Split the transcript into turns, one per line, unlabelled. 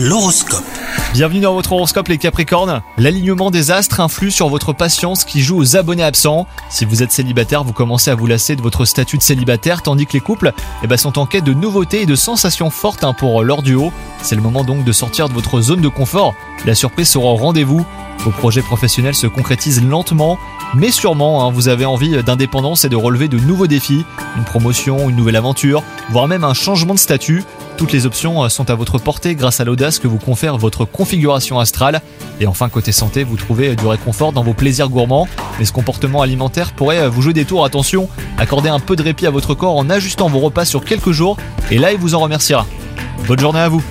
L'horoscope.
Bienvenue dans votre horoscope les Capricornes. L'alignement des astres influe sur votre patience qui joue aux abonnés absents. Si vous êtes célibataire, vous commencez à vous lasser de votre statut de célibataire, tandis que les couples eh ben, sont en quête de nouveautés et de sensations fortes hein, pour leur duo. C'est le moment donc de sortir de votre zone de confort. La surprise sera au rendez-vous. Vos projets professionnels se concrétisent lentement, mais sûrement, hein, vous avez envie d'indépendance et de relever de nouveaux défis, une promotion, une nouvelle aventure, voire même un changement de statut. Toutes les options euh, sont à votre portée grâce à l'audace que vous confère votre configuration astrale. Et enfin, côté santé, vous trouvez du réconfort dans vos plaisirs gourmands. Mais ce comportement alimentaire pourrait euh, vous jouer des tours. Attention, accordez un peu de répit à votre corps en ajustant vos repas sur quelques jours. Et là, il vous en remerciera. Bonne journée à vous